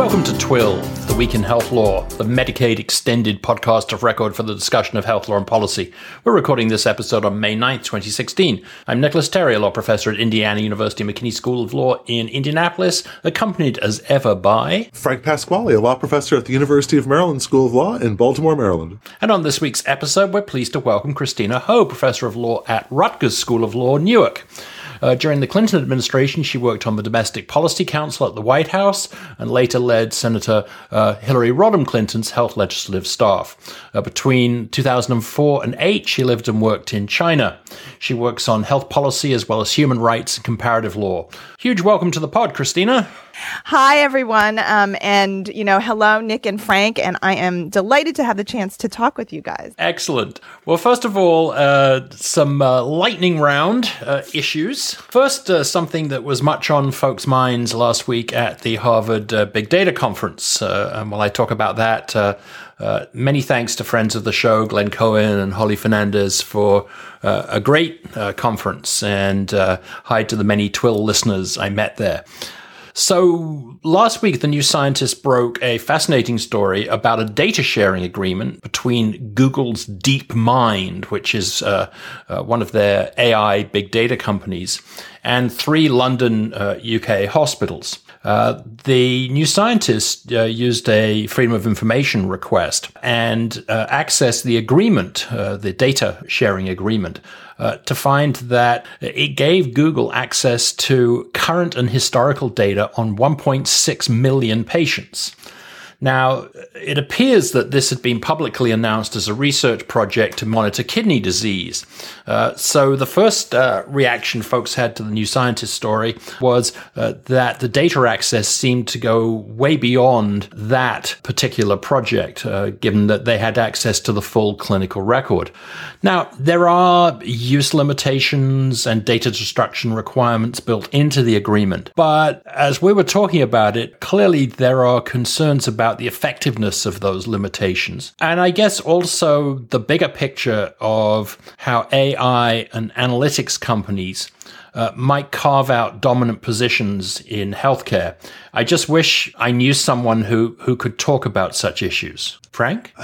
Welcome to Twill, the Week in Health Law, the Medicaid extended podcast of record for the discussion of health law and policy. We're recording this episode on May 9th, 2016. I'm Nicholas Terry, a law professor at Indiana University McKinney School of Law in Indianapolis, accompanied as ever by Frank Pasquale, a law professor at the University of Maryland School of Law in Baltimore, Maryland. And on this week's episode, we're pleased to welcome Christina Ho, professor of law at Rutgers School of Law, Newark. Uh, during the Clinton administration, she worked on the Domestic Policy Council at the White House and later led Senator uh, Hillary Rodham Clinton's health legislative staff. Uh, between 2004 and 8, she lived and worked in China. She works on health policy as well as human rights and comparative law. Huge welcome to the pod, Christina. Hi, everyone. Um, and, you know, hello, Nick and Frank. And I am delighted to have the chance to talk with you guys. Excellent. Well, first of all, uh, some uh, lightning round uh, issues. First, uh, something that was much on folks' minds last week at the Harvard uh, Big Data Conference. Uh, and while I talk about that, uh, many thanks to friends of the show, Glenn Cohen and Holly Fernandez, for uh, a great uh, conference, and hi to the many Twill listeners I met there. So, last week, the New Scientist broke a fascinating story about a data sharing agreement between Google's DeepMind, which is uh, uh, one of their AI big data companies, and three London, uh, UK hospitals. Uh, the New Scientist uh, used a Freedom of Information request and uh, accessed the agreement, uh, the data sharing agreement, uh, to find that it gave Google access to current and historical data on 1.6 million patients. Now, it appears that this had been publicly announced as a research project to monitor kidney disease. Uh, so, the first uh, reaction folks had to the New Scientist story was uh, that the data access seemed to go way beyond that particular project, uh, given that they had access to the full clinical record. Now, there are use limitations and data destruction requirements built into the agreement, but as we were talking about it, clearly there are concerns about about the effectiveness of those limitations. And I guess also the bigger picture of how AI and analytics companies uh, might carve out dominant positions in healthcare. I just wish I knew someone who, who could talk about such issues. Frank?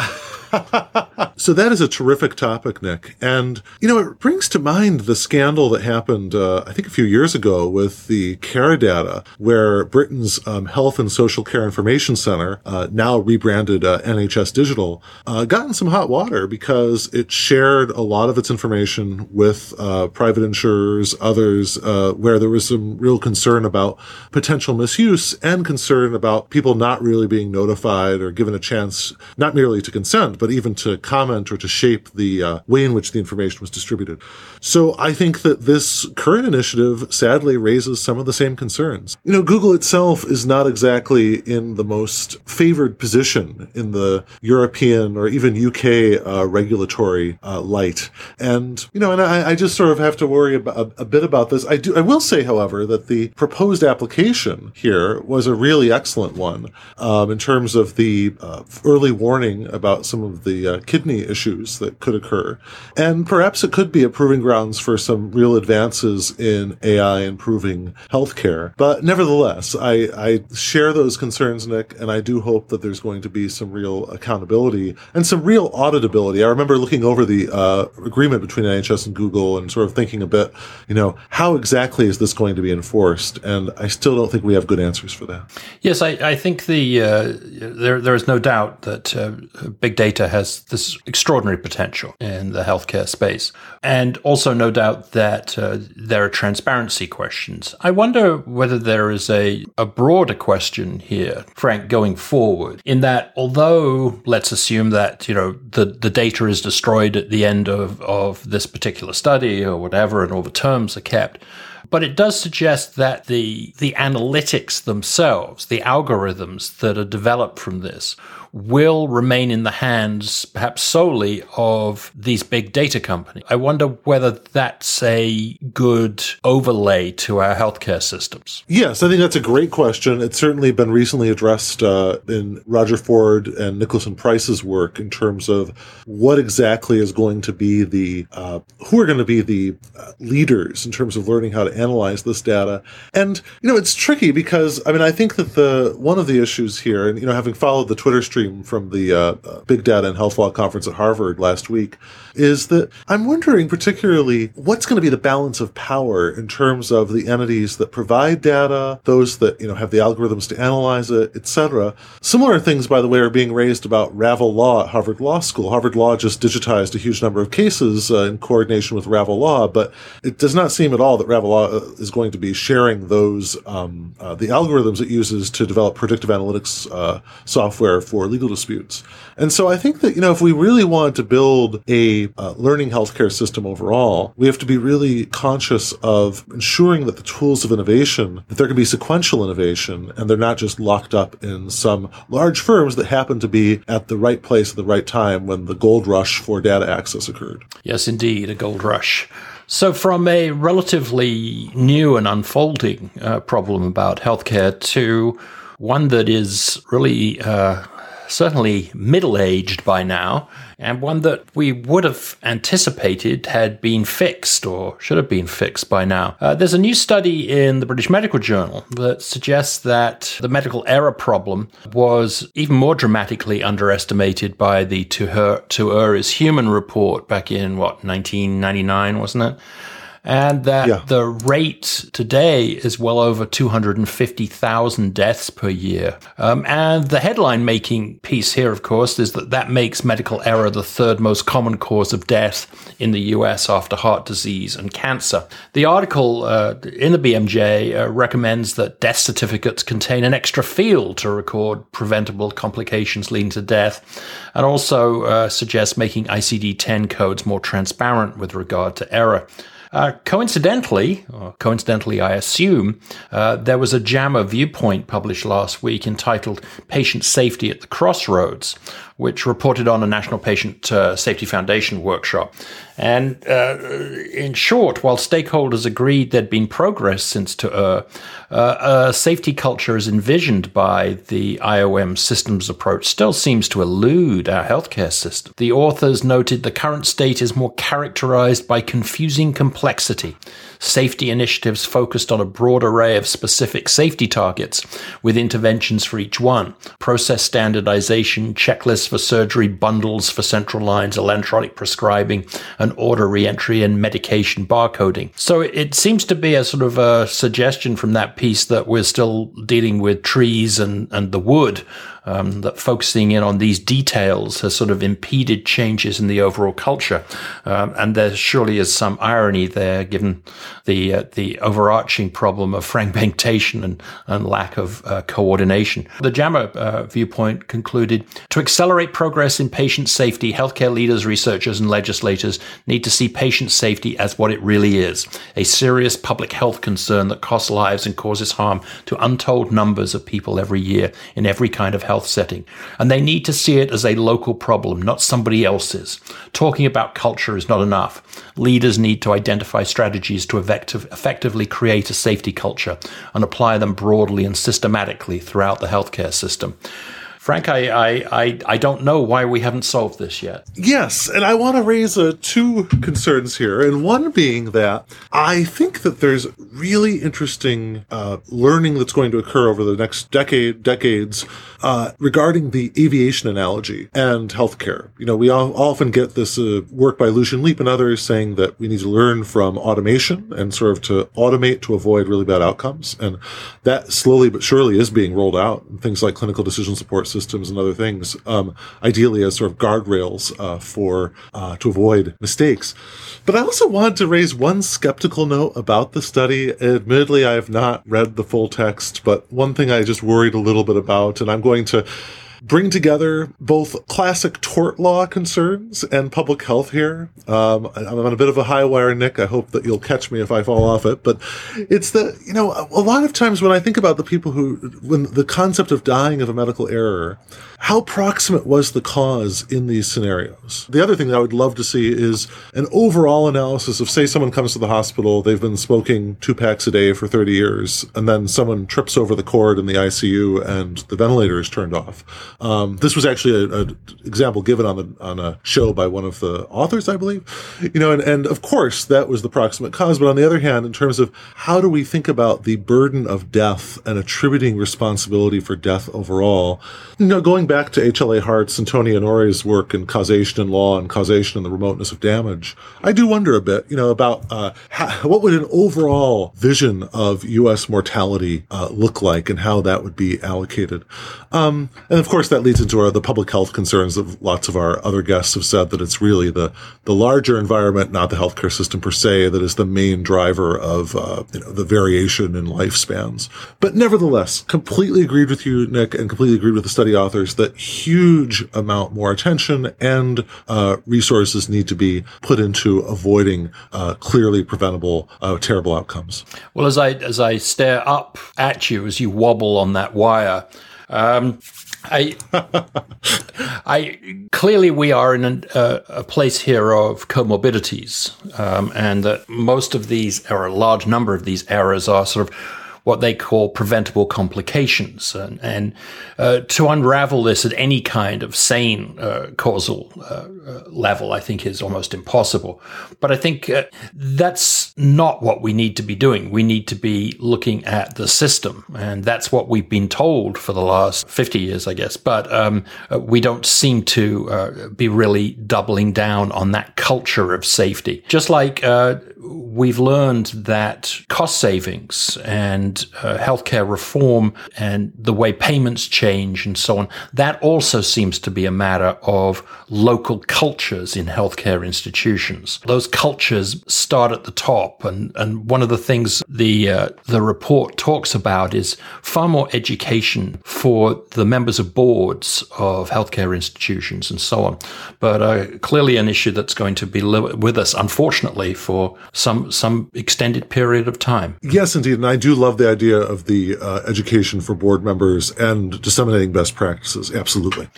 so that is a terrific topic, Nick. And, you know, it brings to mind the scandal that happened, uh, I think a few years ago with the Care data, where Britain's um, Health and Social Care Information Center, uh, now rebranded uh, NHS Digital, uh, got in some hot water because it shared a lot of its information with uh, private insurers, others, uh, where there was some real concern about potential misuse and concern about people not really being notified or given a chance, not merely to consent, but even to comment or to shape the uh, way in which the information was distributed. So I think that this current initiative sadly raises some of the same concerns. You know, Google itself is not exactly in the most favored position in the European or even UK uh, regulatory uh, light. And, you know, and I, I, just sort of have to worry about, a, a bit about this. I do, I will say, however, that the proposed application here was a really excellent one um, in terms of the uh, early warning about some of the uh, kidney issues that could occur. And perhaps it could be a proving grounds for some real advances in AI improving healthcare. But nevertheless, I, I share those concerns, Nick, and I do hope that there's going to be some real accountability and some real auditability. I remember looking over the uh, agreement between NHS and Google and sort of thinking a bit, you know, how exactly is this going to be enforced? And I still don't think we have good answers for that. Yes, I, I think the uh, there there is no doubt that uh, big data has this extraordinary potential in the healthcare space, and also no doubt that uh, there are transparency questions. I wonder whether there is a a broader question here, Frank, going forward, in that although let's assume that you know the the data is destroyed at the end of of this particular study or whatever, and all the terms are kept. But it does suggest that the the analytics themselves, the algorithms that are developed from this, will remain in the hands, perhaps solely, of these big data companies. I wonder whether that's a good overlay to our healthcare systems. Yes, I think that's a great question. It's certainly been recently addressed uh, in Roger Ford and Nicholson Price's work in terms of what exactly is going to be the, uh, who are going to be the uh, leaders in terms of learning how to analyze this data. And, you know, it's tricky because, I mean, I think that the, one of the issues here, and, you know, having followed the Twitter stream from the uh, Big Data and Health Law conference at Harvard last week, is that I'm wondering particularly what's going to be the balance of power in terms of the entities that provide data, those that, you know, have the algorithms to analyze it, etc. Similar things, by the way, are being raised about Ravel Law at Harvard Law School. Harvard Law just digitized a huge number of cases uh, in coordination with Ravel Law, but it does not seem at all that Ravel Law uh, is going to be sharing those, um, uh, the algorithms it uses to develop predictive analytics uh, software for legal disputes. And so I think that, you know, if we really want to build a uh, learning healthcare system overall, we have to be really conscious of ensuring that the tools of innovation, that there can be sequential innovation and they're not just locked up in some large firms that happen to be at the right place at the right time when the gold rush for data access occurred. Yes, indeed, a gold rush. So, from a relatively new and unfolding uh, problem about healthcare to one that is really uh, certainly middle aged by now, and one that we would have anticipated had been fixed or should have been fixed by now. Uh, there's a new study in the British Medical Journal that suggests that the medical error problem was even more dramatically underestimated by the To Her To Err is Human report back in what 1999, wasn't it? And that yeah. the rate today is well over 250,000 deaths per year. Um, and the headline making piece here, of course, is that that makes medical error the third most common cause of death in the US after heart disease and cancer. The article uh, in the BMJ uh, recommends that death certificates contain an extra field to record preventable complications leading to death, and also uh, suggests making ICD 10 codes more transparent with regard to error. Uh, coincidentally, or coincidentally, I assume, uh, there was a JAMA viewpoint published last week entitled Patient Safety at the Crossroads, which reported on a National Patient uh, Safety Foundation workshop. And uh, in short, while stakeholders agreed there'd been progress since to uh, uh, a safety culture as envisioned by the IOM systems approach still seems to elude our healthcare system. The authors noted the current state is more characterized by confusing complexity safety initiatives focused on a broad array of specific safety targets with interventions for each one, process standardization, checklists for surgery, bundles for central lines, electronic prescribing, and order reentry and medication barcoding. So it seems to be a sort of a suggestion from that piece that we're still dealing with trees and, and the wood um, that focusing in on these details has sort of impeded changes in the overall culture. Um, and there surely is some irony there, given the uh, the overarching problem of fragmentation and, and lack of uh, coordination. The JAMA uh, viewpoint concluded to accelerate progress in patient safety, healthcare leaders, researchers, and legislators need to see patient safety as what it really is a serious public health concern that costs lives and causes harm to untold numbers of people every year in every kind of health health setting, and they need to see it as a local problem, not somebody else's. Talking about culture is not enough. Leaders need to identify strategies to effective, effectively create a safety culture and apply them broadly and systematically throughout the healthcare system. Frank, I, I, I, I, don't know why we haven't solved this yet. Yes, and I want to raise uh, two concerns here, and one being that I think that there's really interesting uh, learning that's going to occur over the next decade, decades, uh, regarding the aviation analogy and healthcare. You know, we often get this uh, work by Lucian Leape and others saying that we need to learn from automation and sort of to automate to avoid really bad outcomes, and that slowly but surely is being rolled out. Things like clinical decision support systems and other things, um, ideally as sort of guardrails uh, for uh, to avoid mistakes. But I also wanted to raise one skeptical note about the study. Admittedly, I have not read the full text, but one thing I just worried a little bit about, and I'm going to bring together both classic tort law concerns and public health here. Um, I'm on a bit of a high wire, Nick. I hope that you'll catch me if I fall off it. But it's the, you know, a lot of times when I think about the people who, when the concept of dying of a medical error, how proximate was the cause in these scenarios? The other thing that I would love to see is an overall analysis of, say, someone comes to the hospital, they've been smoking two packs a day for 30 years, and then someone trips over the cord in the ICU and the ventilator is turned off Um, this was actually an example given on the on a show by one of the authors, I believe. You know, and, and of course that was the proximate cause. But on the other hand, in terms of how do we think about the burden of death and attributing responsibility for death overall, you know, going back to H.L.A. Hart's and Tony Honoré's work in causation and law and causation and the remoteness of damage, I do wonder a bit, you know, about uh, how, what would an overall vision of U.S. mortality uh, look like and how that would be allocated. Um, and of course, that leads into our, the public health concerns that lots of our other guests have said that it's really the the larger environment, not the healthcare system per se, that is the main driver of uh, you know, the variation in lifespans. But nevertheless, completely agreed with you, Nick, and completely agreed with the study authors that huge amount more attention and uh, resources need to be put into avoiding uh, clearly preventable uh, terrible outcomes. Well, as I as I stare up at you as you wobble on that wire. Um, I, I clearly we are in an, uh, a place here of comorbidities, um, and that most of these, or a large number of these errors, are sort of what they call preventable complications. And, and uh, to unravel this at any kind of sane uh, causal uh, uh level, I think is almost impossible. But I think uh, that's not what we need to be doing. We need to be looking at the system. And that's what we've been told for the last 50 years, I guess. But um, uh, we don't seem to be really doubling down on that culture of safety. Just like we've learned that cost savings and uh, healthcare reform and the way payments change and so on, that also seems to be a matter of local cultures in healthcare institutions. Those cultures start at the top, and, and one of the things the uh, the report talks about is far more education for the members of boards of healthcare institutions and so on. But uh, clearly, an issue that's going to be li- with us, unfortunately, for some some extended period of time. Yes, indeed, and I do love the idea of the uh, education for board members and disseminating best practices. Absolutely.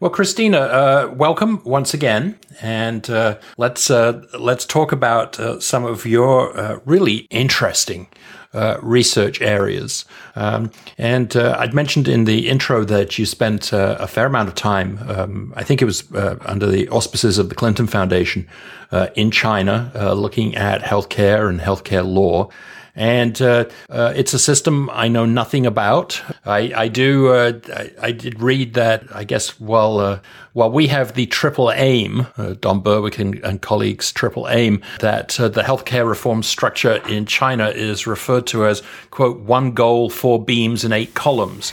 Well, Christina, uh, welcome once again, and uh, let's uh, let's talk about uh, some of your uh, really interesting uh, research areas. Um, and I'd mentioned in the intro that you spent a fair amount of time. Um, I think it was under the auspices of the Clinton Foundation in China, looking at healthcare and healthcare law and uh, uh, it's a system I know nothing about. I, I do. Uh, I, I, did read that. I guess while uh, while we have the triple aim, uh, Don Berwick and, and, colleagues' triple aim, that uh, the healthcare reform structure in China is referred to as quote one goal, four beams, and eight columns,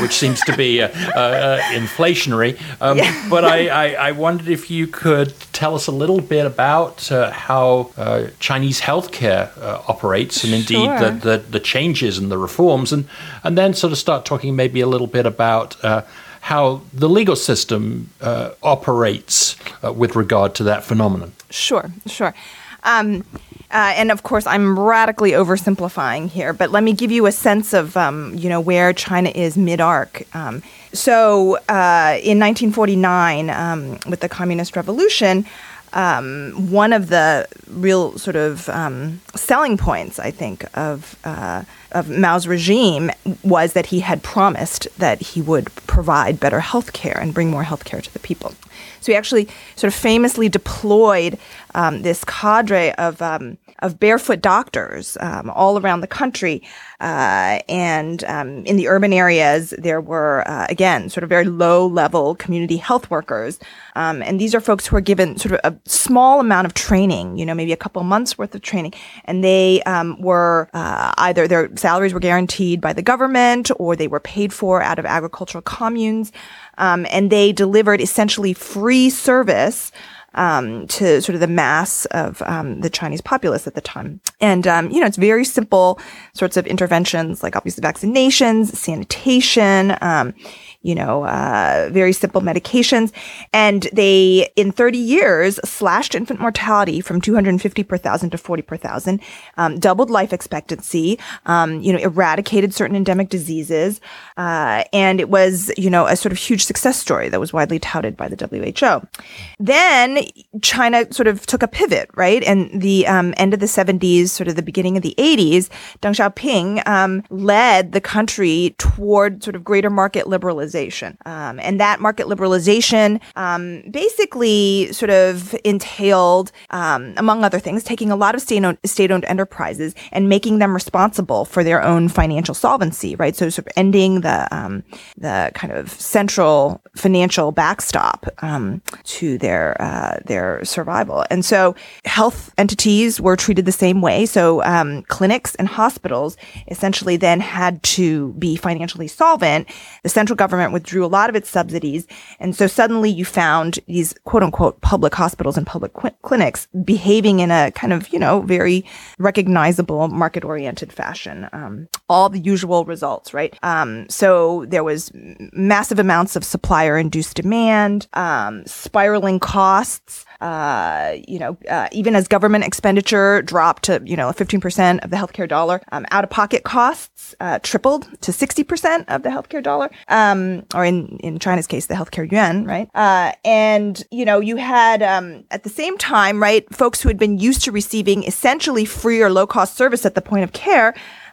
which seems to be inflationary. Um, yeah. but I, I, I, wondered if you could tell us a little bit about how Chinese healthcare operates and indeed sure. the, the, the, changes and the reforms, and, and then sort of start talking maybe a little bit about uh, how the legal system uh, operates uh, with regard to that phenomenon. Sure, sure. Um, uh, and of course, I'm radically oversimplifying here, but let me give you a sense of um, you know where China is mid-arc. Um, so, uh, in 1949, um, with the Communist Revolution, um, one of the real sort of um, selling points, I think, of uh, of Mao's regime was that he had promised that he would provide better health care and bring more health care to the people. So he actually sort of famously deployed um, this cadre of um, of barefoot doctors um, all around the country. Uh, and um, in the urban areas, there were, uh, again, sort of very low level community health workers. Um, and these are folks who are given sort of a small amount of training, you know, maybe a couple months worth of training. And they um, were uh, either their salaries were guaranteed by the government or they were paid for out of agricultural communes. Um, and they delivered essentially free service um, to sort of the mass of um, the Chinese populace at the time. And, um, you know, it's very simple sorts of interventions like obviously vaccinations, sanitation, um, you know, uh, very simple medications. And they, in 30 years, slashed infant mortality from 250 per thousand to 40 per thousand, um, doubled life expectancy, um, you know, eradicated certain endemic diseases. Uh, and it was, you know, a sort of huge success story that was widely touted by the WHO. Then China sort of took a pivot, right? And the um, end of the 70s sort of the beginning of the 80s, Deng Xiaoping um, led the country toward sort of greater market liberalization. Um, and that market liberalization um, basically sort of entailed, um, among other things, taking a lot of state-owned, state-owned enterprises and making them responsible for their own financial solvency, right? So sort of ending the um, the kind of central financial backstop um, to their uh, their survival. And so health entities were treated the same way. So um, clinics and hospitals essentially then had to be financially solvent. The central government withdrew a lot of its subsidies, and so suddenly you found these quote unquote public hospitals and public clinics behaving in a kind of you know very recognizable market oriented fashion. Um, all the usual results, right? Um, so there was massive amounts of supplier induced demand, um, spiraling costs. Uh, you know, uh, even as government expenditure dropped to, you know, 15% of the healthcare dollar, um, out of pocket costs, uh, tripled to 60% of the healthcare dollar, um, or in, in China's case, the healthcare yuan, right? Uh, and, you know, you had, um, at the same time, right, folks who had been used to receiving essentially free or low cost service at the point of care,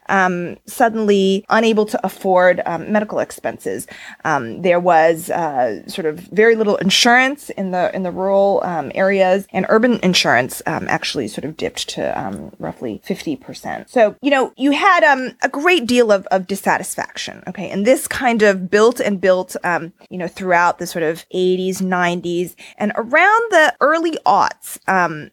um, suddenly unable to afford um, medical expenses. Um, there was uh, sort of very little insurance in the in the rural um, areas, and urban insurance um, actually sort of dipped to um, roughly fifty percent. So you know you had a great deal of, of dissatisfaction. Okay, and this kind of built and built you know throughout the sort of eighties, nineties, and around the early aughts,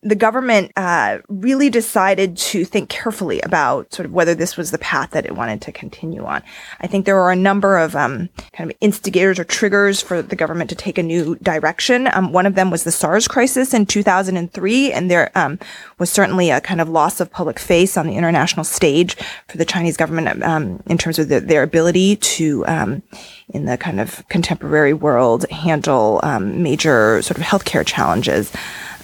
the government uh, really decided to think carefully about sort of whether this was was the path that it wanted to continue on. I think there were a number of um, kind of instigators or triggers for the government to take a new direction. Um, one of them was the SARS crisis in 2003, and there um, was certainly a kind of loss of public face on the international stage for the Chinese government um, in terms of the, their ability to, um, in the kind of contemporary world, handle um, major sort of healthcare challenges.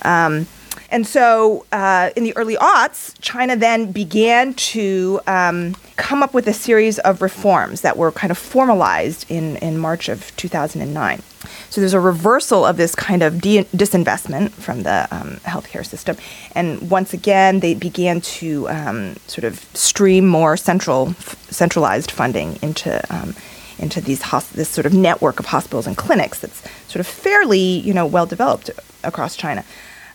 Um, and so uh, in the early aughts, China then began to um, come up with a series of reforms that were kind of formalized in, in March of 2009. So there's a reversal of this kind of de- disinvestment from the um, healthcare system. And once again, they began to um, sort of stream more central, f- centralized funding into um, into these this sort of network of hospitals and clinics that's sort of fairly you know well developed across China.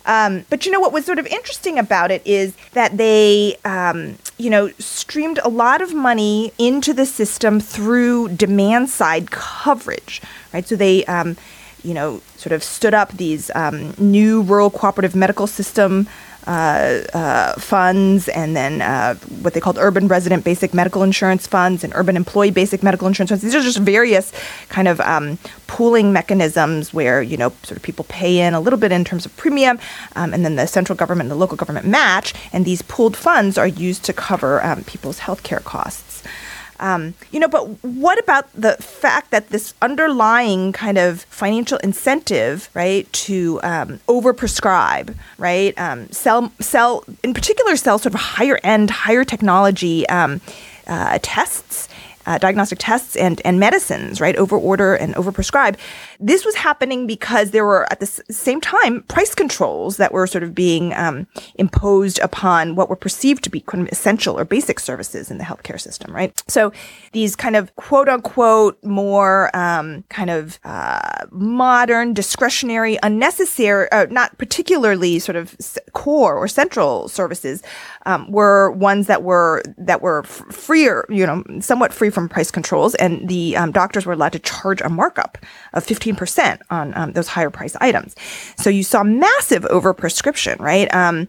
Um, but you know what was sort of interesting about it is that they, um, you know, streamed a lot of money into the system through demand side coverage, right? So they, um, you know, sort of stood up these um, new rural cooperative medical system funds and then uh, what they called urban resident basic medical insurance funds and urban employee basic medical insurance funds. These are just various kind of um, pooling mechanisms where, you know, sort of people pay in a little bit in terms of premium um, and then the central government and the local government match. And these pooled funds are used to cover um, people's healthcare costs. Um, you know, but what about the fact that this underlying kind of financial incentive, right, to um, overprescribe, right, um, sell, sell, in particular, sell sort of higher end, higher technology um, uh, tests uh, diagnostic tests and, and medicines, right? Over order and over prescribe. This was happening because there were at the s- same time price controls that were sort of being um, imposed upon what were perceived to be kind of essential or basic services in the healthcare system, right? So these kind of quote unquote more um, kind of uh, modern, discretionary, unnecessary, uh, not particularly sort of core or central services um, were ones that were that were f- freer, you know, somewhat free from price controls, and the um, doctors were allowed to charge a markup of 15% on um, those higher price items. So you saw massive overprescription, right? Um,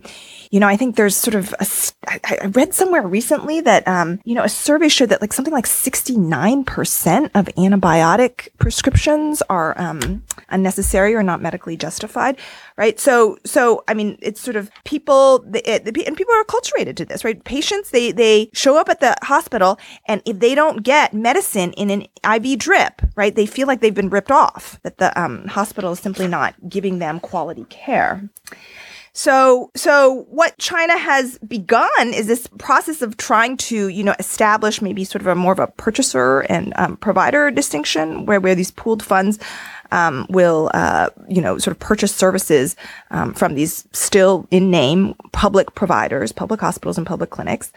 you know, I think there's sort of a, I, I read somewhere recently that, um, you know, a survey showed that like something like 69% of antibiotic prescriptions are, um, unnecessary or not medically justified, right? So, so, I mean, it's sort of people, the, the, and people are acculturated to this, right? Patients, they, they show up at the hospital and if they don't get medicine in an IV drip, right, they feel like they've been ripped off, that the, um, hospital is simply not giving them quality care. So, so what China has begun is this process of trying to, you know, establish maybe sort of a more of a purchaser and um, provider distinction, where where these pooled funds um, will, uh, you know, sort of purchase services um, from these still in name public providers, public hospitals and public clinics.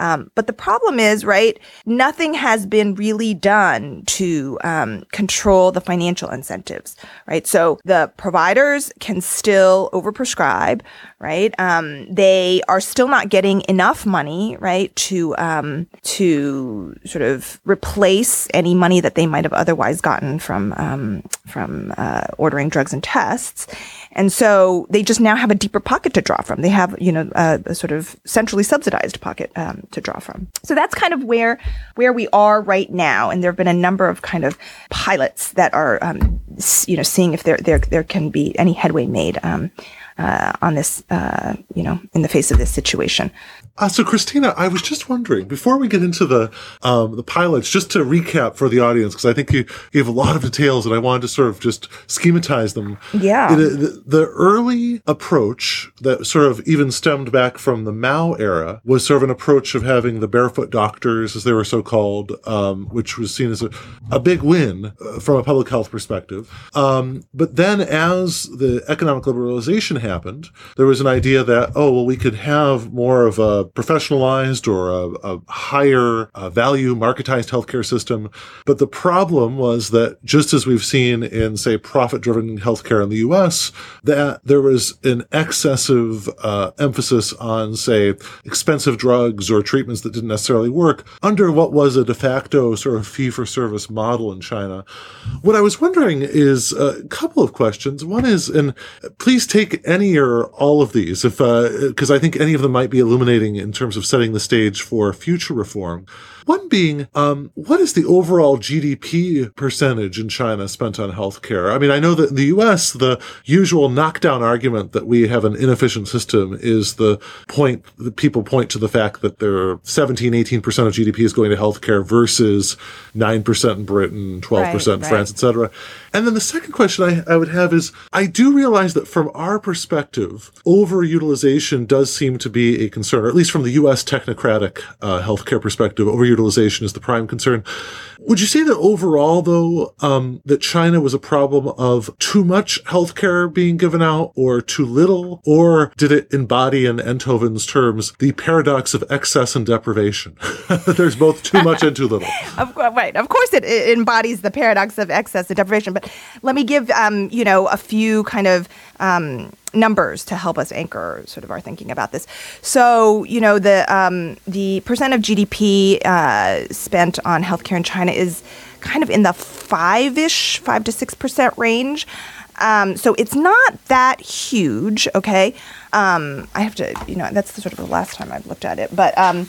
Um, but the problem is, right, nothing has been really done to um, control the financial incentives, right? So the providers can still overprescribe, right? Um, they are still not getting enough money, right, to um, to sort of replace any money that they might have otherwise gotten from um, from uh, ordering drugs and tests. And so they just now have a deeper pocket to draw from. They have, you know, a, a sort of centrally subsidized pocket um, to draw from. So that's kind of where where we are right now. And there have been a number of kind of pilots that are, um, you know, seeing if there there there can be any headway made um, uh, on this, uh, you know, in the face of this situation. Uh, so, Christina, I was just wondering before we get into the um, the pilots, just to recap for the audience, because I think you gave a lot of details, and I wanted to sort of just schematize them. Yeah. the, the early approach that sort of even stemmed back from the Mao era was sort of an approach of having the barefoot doctors, as they were so called, um, which was seen as a, a big win uh, from a public health perspective. Um, but then, as the economic liberalization happened, there was an idea that oh well, we could have more of a professionalized or a, a higher uh, value marketized healthcare system. But the problem was that just as we've seen in, say, profit driven healthcare in the US, that there was an excessive uh, emphasis on, say, expensive drugs or treatments that didn't necessarily work under what was a de facto sort of fee for service model in China. What I was wondering is a couple of questions. One is, and please take any or all of these, if because uh, I think any of them might be illuminating in terms of setting the stage for future reform. One being, um, what is the overall GDP percentage in China spent on healthcare? I mean, I know that in the US, the usual knockdown argument that we have an inefficient system is the point that people point to the fact that there are 17, 18% of GDP is going to healthcare versus 9% in Britain, 12% right, in France, right. etc. And then the second question I, I would have is, I do realize that from our perspective, overutilization does seem to be a concern, or at least from the US technocratic uh, healthcare perspective, overutilization is the prime concern. Would you say that overall, though, um, that China was a problem of too much healthcare being given out or too little? Or did it embody, in Enthoven's terms, the paradox of excess and deprivation? There's both too much and too little. of, right. Of course, it, it, embodies the paradox of excess and deprivation. But let me give, um, you know, a few kind of um, numbers to help us anchor sort of our thinking about this. So, you know, the um, the percent of GDP uh, spent on healthcare in China is kind of in the five ish, five to six percent range. Um, so it's not that huge. Okay, um, I have to, you know, that's the sort of the last time I've looked at it, but. Um,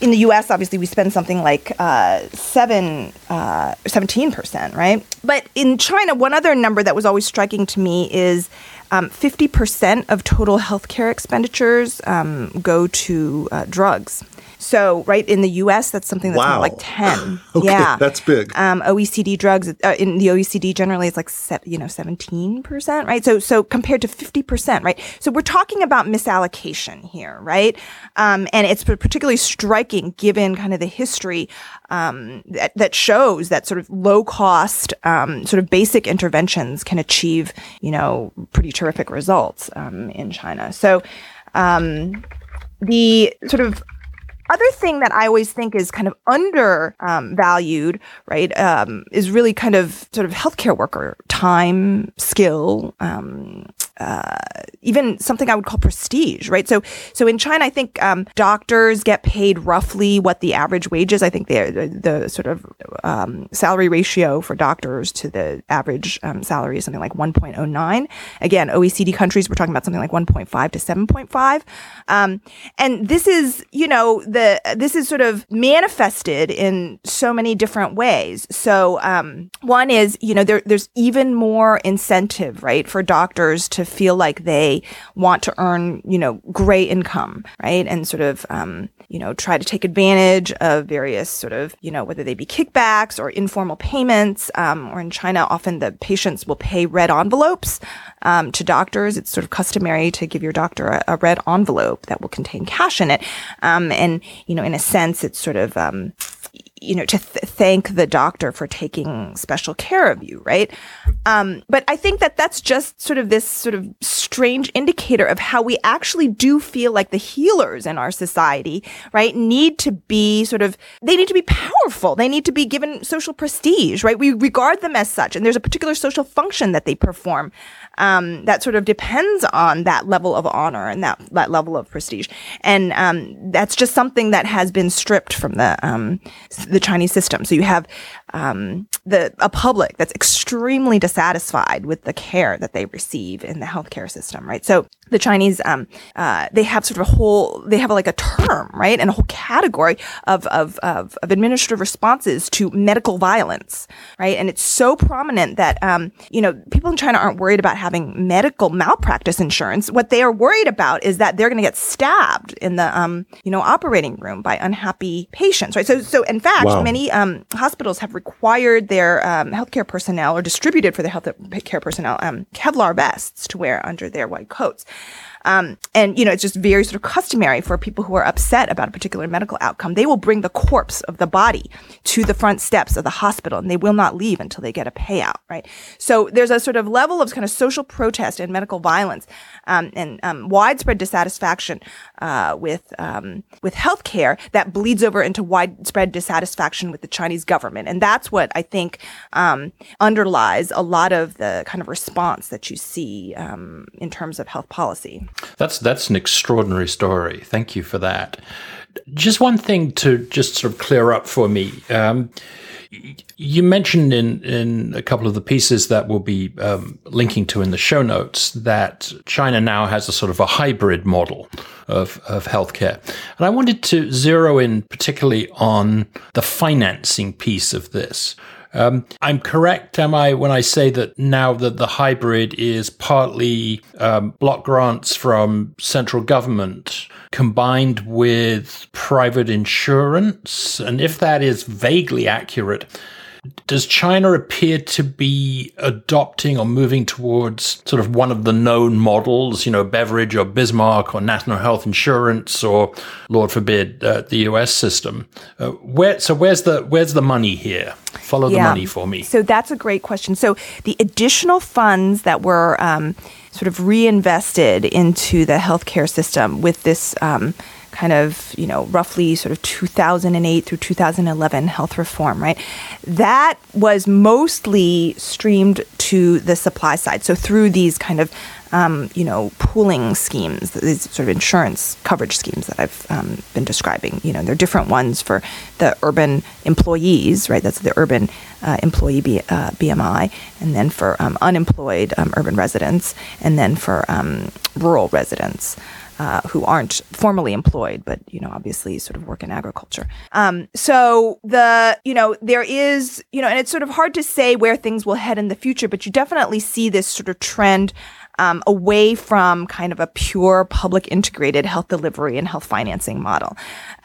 in the U.S., obviously, we spend something like uh, seven, uh, 17%, right? But in China, one other number that was always striking to me is um, 50% of total healthcare expenditures um, go to uh, drugs. So, right in the U.S., that's something that's wow. like ten. okay, yeah, that's big. Um, OECD drugs uh, in the OECD generally it's like se- you know seventeen percent, right? So, so compared to fifty percent, right? So we're talking about misallocation here, right? Um, and it's particularly striking given kind of the history um, that, that shows that sort of low cost, um, sort of basic interventions can achieve, you know, pretty terrific results um, in China. So. Um, the sort of other thing that I always think is kind of undervalued, um, right, um, is really kind of sort of healthcare worker time, skill, um, uh, even something I would call prestige, right? So, so in China, I think um, doctors get paid roughly what the average wage is. I think the the sort of um, salary ratio for doctors to the average um, salary is something like 1.09. Again, OECD countries we're talking about something like 1.5 to 7.5, um, and this is you know the this is sort of manifested in so many different ways. So um, one is you know there, there's even more incentive, right, for doctors to feel like they want to earn, you know, great income, right? And sort of, um, you know, try to take advantage of various sort of, you know, whether they be kickbacks or informal payments. Um, or in China, often the patients will pay red envelopes um, to doctors. It's sort of customary to give your doctor a, a red envelope that will contain cash in it. Um, and, you know, in a sense, it's sort of, um, you know, to th- thank the doctor for taking special care of you, right? Um, but I think that that's just sort of this sort of strange indicator of how we actually do feel like the healers in our society, right, need to be sort of, they need to be powerful. They need to be given social prestige, right? We regard them as such. And there's a particular social function that they perform um, that sort of depends on that level of honor and that, that level of prestige. And um, that's just something that has been stripped from the um, the Chinese system. So you have um, the a public that's extremely dissatisfied with the care that they receive in the healthcare system, right? So the Chinese, um, uh, they have sort of a whole, they have like a term, right, and a whole category of, of of of administrative responses to medical violence, right? And it's so prominent that um, you know people in China aren't worried about having medical malpractice insurance. What they are worried about is that they're going to get stabbed in the um, you know operating room by unhappy patients, right? So so in fact, Wow. many um, hospitals have required their um, healthcare personnel or distributed for the healthcare personnel um, Kevlar vests to wear under their white coats. Um, and you know, it's just very sort of customary for people who are upset about a particular medical outcome. They will bring the corpse of the body to the front steps of the hospital, and they will not leave until they get a payout. Right. So there's a sort of level of kind of social protest and medical violence, um, and um, widespread dissatisfaction uh, with um, with healthcare that bleeds over into widespread dissatisfaction with the Chinese government, and that's what I think um, underlies a lot of the kind of response that you see um, in terms of health policy. That's that's an extraordinary story. Thank you for that. Just one thing to just sort of clear up for me. Um, you mentioned in in a couple of the pieces that we'll be um, linking to in the show notes that China now has a sort of a hybrid model of of healthcare, and I wanted to zero in particularly on the financing piece of this. Um, I'm correct, am I, when I say that now that the hybrid is partly um, block grants from central government combined with private insurance? And if that is vaguely accurate, does China appear to be adopting or moving towards sort of one of the known models, you know, Beveridge or Bismarck or National Health Insurance or, Lord forbid, uh, the U.S. system? Uh, where so where's the where's the money here? Follow the money for me. So that's a great question. So the additional funds that were um, sort of reinvested into the healthcare system with this um, kind of, you know, roughly sort of 2008 through 2011 health reform, right? That was mostly streamed to the supply side. So through these kind of um, you know, pooling schemes, these sort of insurance coverage schemes that I've um, been describing. You know, there are different ones for the urban employees, right? That's the urban uh, employee B, uh, BMI, and then for um, unemployed um, urban residents, and then for um, rural residents. Uh, who aren't formally employed, but you know, obviously, sort of work in agriculture. Um, so the you know there is you know, and it's sort of hard to say where things will head in the future, but you definitely see this sort of trend um, away from kind of a pure public integrated health delivery and health financing model.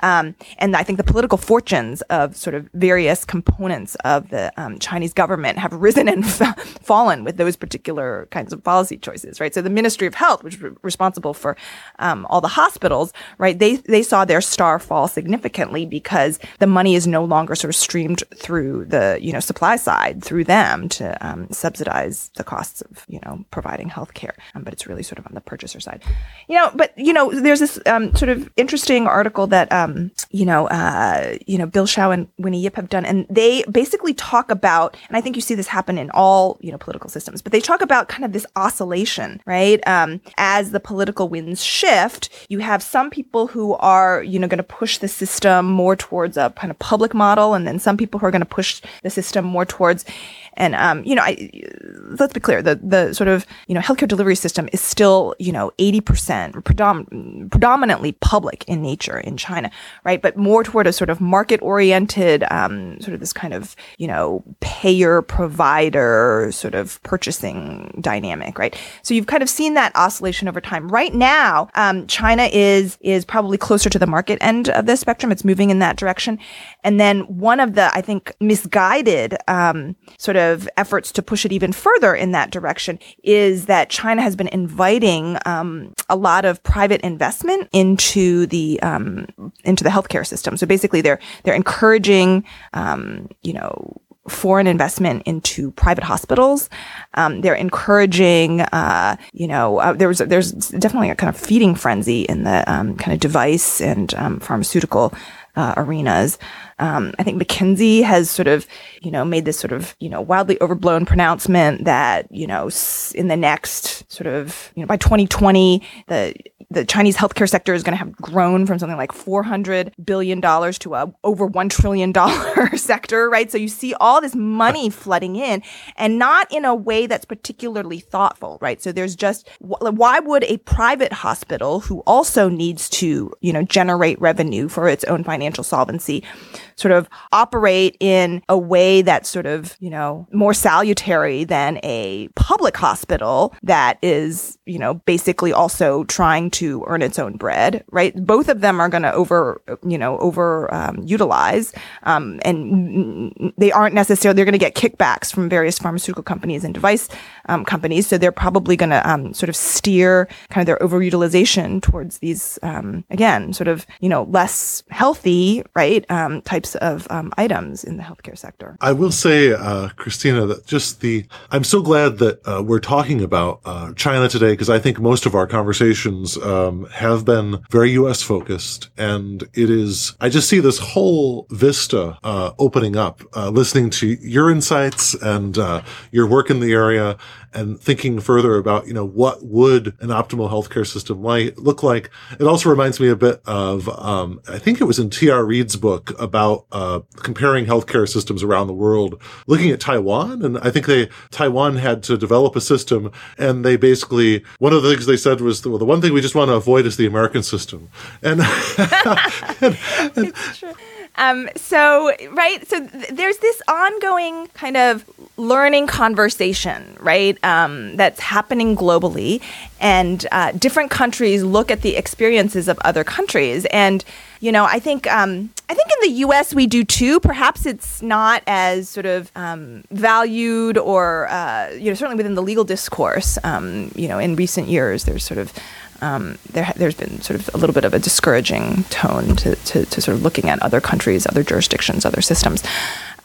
Um, and I think the political fortunes of sort of various components of the um, Chinese government have risen and fallen with those particular kinds of policy choices, right? So the Ministry of Health, which is responsible for um, all the hospitals, right? They they saw their star fall significantly because the money is no longer sort of streamed through the you know supply side through them to um, subsidize the costs of you know providing health care, um, but it's really sort of on the purchaser side. You know, but you know, there's this um, sort of interesting article that um, you know, uh, you know, Bill Hsiao and Winnie Yip have done, and they basically talk about, and I think you see this happen in all you know political systems, but they talk about kind of this oscillation, right? Um, as the political winds shift, you have some people who are you know going to push the system more towards a kind of public model, and then some people who are going to push the system more towards and um, you know, I, let's be clear: the the sort of you know healthcare delivery system is still you know eighty percent predom- predominantly public in nature in China, right? But more toward a sort of market oriented, um, sort of this kind of you know payer provider sort of purchasing dynamic, right? So you've kind of seen that oscillation over time. Right now, um, China is is probably closer to the market end of the spectrum. It's moving in that direction, and then one of the I think misguided um, sort of efforts to push it even further in that direction is that China has been inviting um, a lot of private investment into the um, into the healthcare system. So basically, they're they're encouraging, um, you know, foreign investment into private hospitals. Um, they're encouraging, uh, you know, uh, there's there's definitely a kind of feeding frenzy in the um, kind of device and um, pharmaceutical uh, arenas. Um, I think McKinsey has sort of, you know, made this sort of, you know, wildly overblown pronouncement that, you know, in the next sort of, you know, by 2020, the the Chinese healthcare sector is going to have grown from something like 400 billion dollars to a over 1 trillion dollar sector, right? So you see all this money flooding in and not in a way that's particularly thoughtful, right? So there's just why would a private hospital who also needs to, you know, generate revenue for its own financial solvency sort of operate in a way that's sort of, you know, more salutary than a public hospital that is, you know, basically also trying to earn its own bread, right? Both of them are going to over, you know, over um, utilize, um, and they aren't necessarily, they're going to get kickbacks from various pharmaceutical companies and device um, companies. So they're probably going to um, sort of steer kind of their overutilization towards these, um, again, sort of, you know, less healthy, right, um, types types of um, items in the healthcare sector. I will say, uh, Christina, that just the, I'm so glad that uh, we're talking about uh, China today because I think most of our conversations um, have been very U.S. focused. And it is, I just see this whole vista uh, opening up, uh, listening to your insights and uh, your work in the area and thinking further about, you know, what would an optimal healthcare system like, look like. It also reminds me a bit of, um, I think it was in T.R. Reid's book about, uh, comparing healthcare systems around the world, looking at Taiwan. And I think they, Taiwan had to develop a system and they basically, one of the things they said was, well, the one thing we just want to avoid is the American system. And, and, and um, so, right. So th- there's this ongoing kind of learning conversation, right? Um, that's happening globally, and uh, different countries look at the experiences of other countries, and you know, I think um, I think in the U.S. we do too. Perhaps it's not as sort of um, valued, or uh, you know, certainly within the legal discourse. Um, you know, in recent years, there's sort of um, there, has been sort of a little bit of a discouraging tone to, to, to, sort of looking at other countries, other jurisdictions, other systems.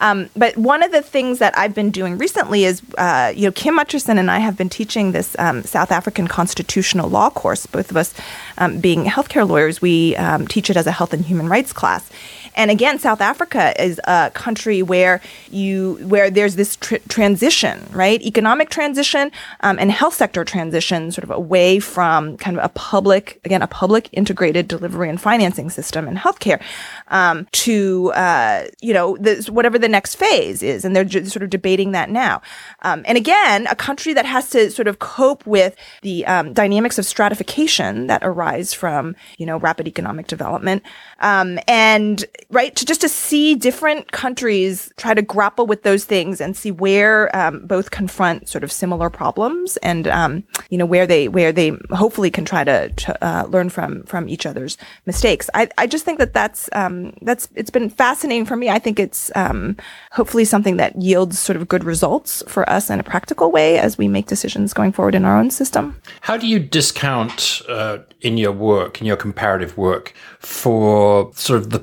Um, but one of the things that I've been doing recently is, uh, you know, Kim Mutcherson and I have been teaching this um, South African constitutional law course. Both of us um, being healthcare lawyers, we um, teach it as a health and human rights class. And again, South Africa is a country where you where there's this tr- transition, right? Economic transition um, and health sector transition, sort of away from kind of a public, again, a public integrated delivery and financing system in healthcare um, to uh, you know whatever the next phase is, and they're sort of debating that now. Um, and again, a country that has to sort of cope with the um, dynamics of stratification that arise from you know rapid economic development, um, and right to just to see different countries try to grapple with those things and see where um, both confront sort of similar problems and um, you know where they where they hopefully can try to, to uh, learn from from each other's mistakes. I, I just think that that's um, that's it's been fascinating for me. I think it's um, hopefully something that yields sort of good results for us in a practical way as we make decisions going forward in our own system. How do you discount uh, in your work, in your comparative work, for sort of the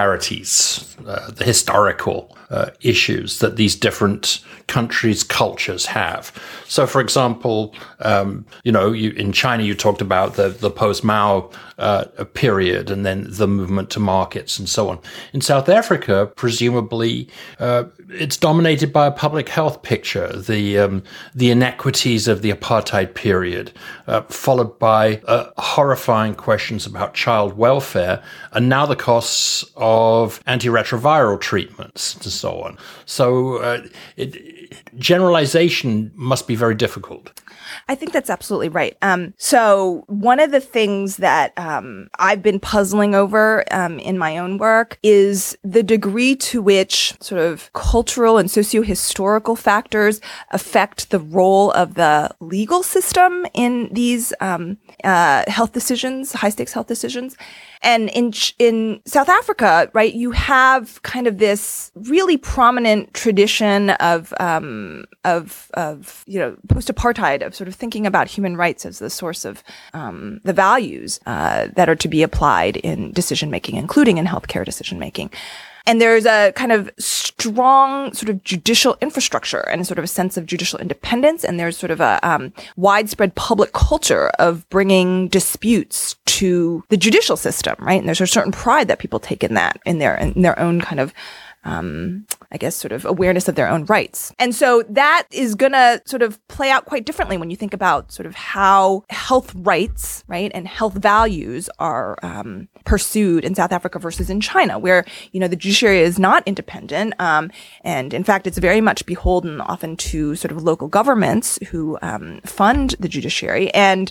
peculiarities, uh, the historical uh, issues that these different countries' cultures have. So, for example, um, you know, you, in China, you talked about the, the post Mao uh, period and then the movement to markets and so on. In South Africa, presumably, uh, it's dominated by a public health picture, the um, the inequities of the apartheid period, uh, followed by uh, horrifying questions about child welfare, and now the costs of antiretroviral treatments so on. So, uh, it, generalization must be very difficult. I think that's absolutely right. Um, so one of the things that um, I've been puzzling over um, in my own work is the degree to which sort of cultural and socio-historical factors affect the role of the legal system in these um, uh, health decisions, high stakes health decisions. And in in South Africa, right, you have kind of this really prominent tradition of um, of of you know post apartheid of sort of thinking about human rights as the source of um, the values uh, that are to be applied in decision making, including in healthcare decision making. And there's a kind of strong sort of judicial infrastructure and sort of a sense of judicial independence. And there's sort of a um, widespread public culture of bringing disputes to the judicial system, right? And there's a certain pride that people take in that, in their in their own kind of um, I guess, sort of awareness of their own rights. And so that is going to sort of play out quite differently when you think about sort of how health rights, right, and health values are um, pursued in South Africa versus in China, where, you know, the judiciary is not independent. Um, and in fact, it's very much beholden often to sort of local governments who um, fund the judiciary. And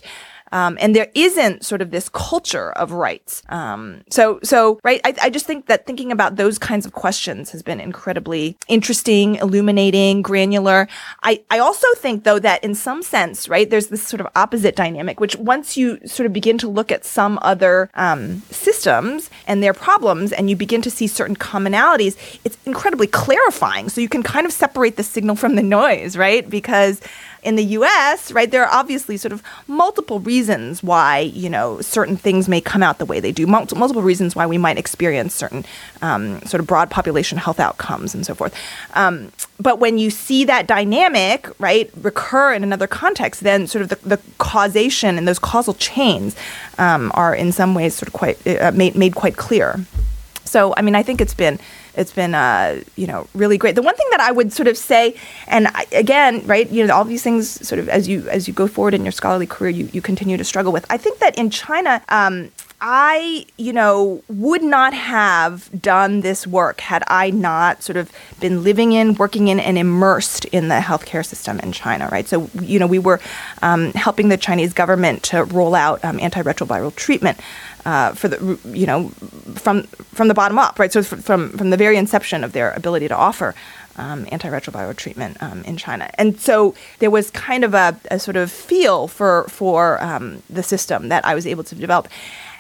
um, and there isn't sort of this culture of rights. Um, so, so, right. I, I just think that thinking about those kinds of questions has been incredibly interesting, illuminating, granular. I, I also think though that in some sense, right, there's this sort of opposite dynamic, which once you sort of begin to look at some other, um, systems and their problems and you begin to see certain commonalities, it's incredibly clarifying. So you can kind of separate the signal from the noise, right? Because, in the US, right, there are obviously sort of multiple reasons why, you know, certain things may come out the way they do, multiple reasons why we might experience certain um, sort of broad population health outcomes and so forth. Um, but when you see that dynamic, right, recur in another context, then sort of the, the causation and those causal chains um, are in some ways sort of quite uh, made, made quite clear. So, I mean, I think it's been it's been uh, you know really great. The one thing that I would sort of say, and I, again, right, you know, all these things sort of as you as you go forward in your scholarly career, you you continue to struggle with. I think that in China. Um, I, you know, would not have done this work had I not sort of been living in, working in, and immersed in the healthcare system in China, right? So, you know, we were um, helping the Chinese government to roll out um, antiretroviral treatment uh, for the you know from from the bottom up, right? So from from the very inception of their ability to offer um, antiretroviral treatment um, in China, and so there was kind of a, a sort of feel for for um, the system that I was able to develop.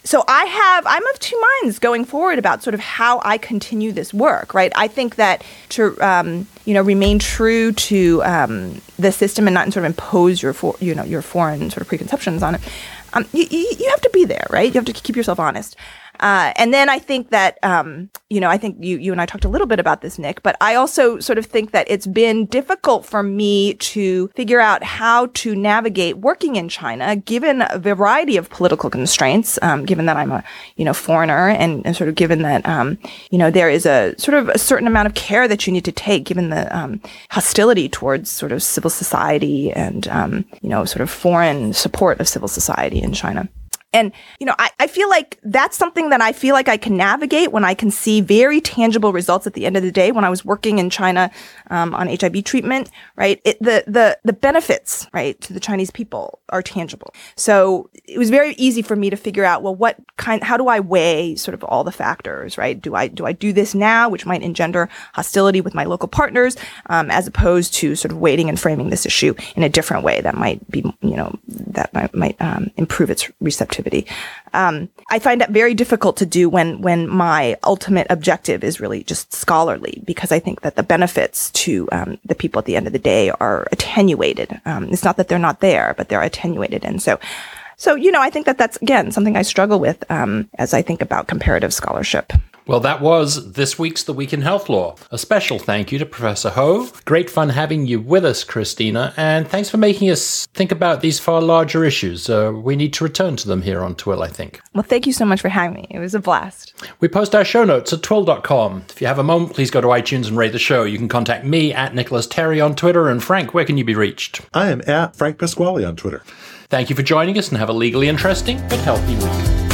So I have I'm of two minds going forward about sort of how I continue this work. Right, I think that to um, you know remain true to um, the system and not sort of impose your for, you know your foreign sort of preconceptions on it um, you, you have to be there, right? You have to keep yourself honest. Uh, and then I think that, um, you know, I think you, you and I talked a little bit about this, Nick, but I also sort of think that it's been difficult for me to figure out how to navigate working in China, given a variety of political constraints, um, given that I'm a, you know, foreigner and, and sort of given that, um, you know, there is a sort of a certain amount of care that you need to take, given the um, hostility towards sort of civil society and, um, you know, sort of foreign support of civil society in China. And, you know, I, I feel like that's something that I feel like I can navigate when I can see very tangible results at the end of the day. When I was working in China um, on HIV treatment, right, it, the, the, the benefits, right, to the Chinese people are tangible. So it was very easy for me to figure out, well, what kind, how do I weigh sort of all the factors, right? Do I, do I do this now, which might engender hostility with my local partners, um, as opposed to sort of waiting and framing this issue in a different way that might be, you know, that might, might um, improve its receptivity Um, I find that very difficult to do when when my ultimate objective is really just scholarly, because I think that the benefits to um, the people at the end of the day are attenuated. Um, it's not that they're not there, but they're attenuated, and so. So, you know, I think that that's, again, something I struggle with um, as I think about comparative scholarship. Well, that was this week's The Week in Health Law. A special thank you to Professor Ho. Great fun having you with us, Christina, and thanks for making us think about these far larger issues. Uh, we need to return to them here on TWIHL, I think. Well, thank you so much for having me. It was a blast. We post our show notes at twihl.com. If you have a moment, please go to iTunes and rate the show. You can contact me at Nicholas Terry on Twitter. And Frank, where can you be reached? I am at Frank Pasquale on Twitter. Thank you for joining us and have a legally interesting but healthy week.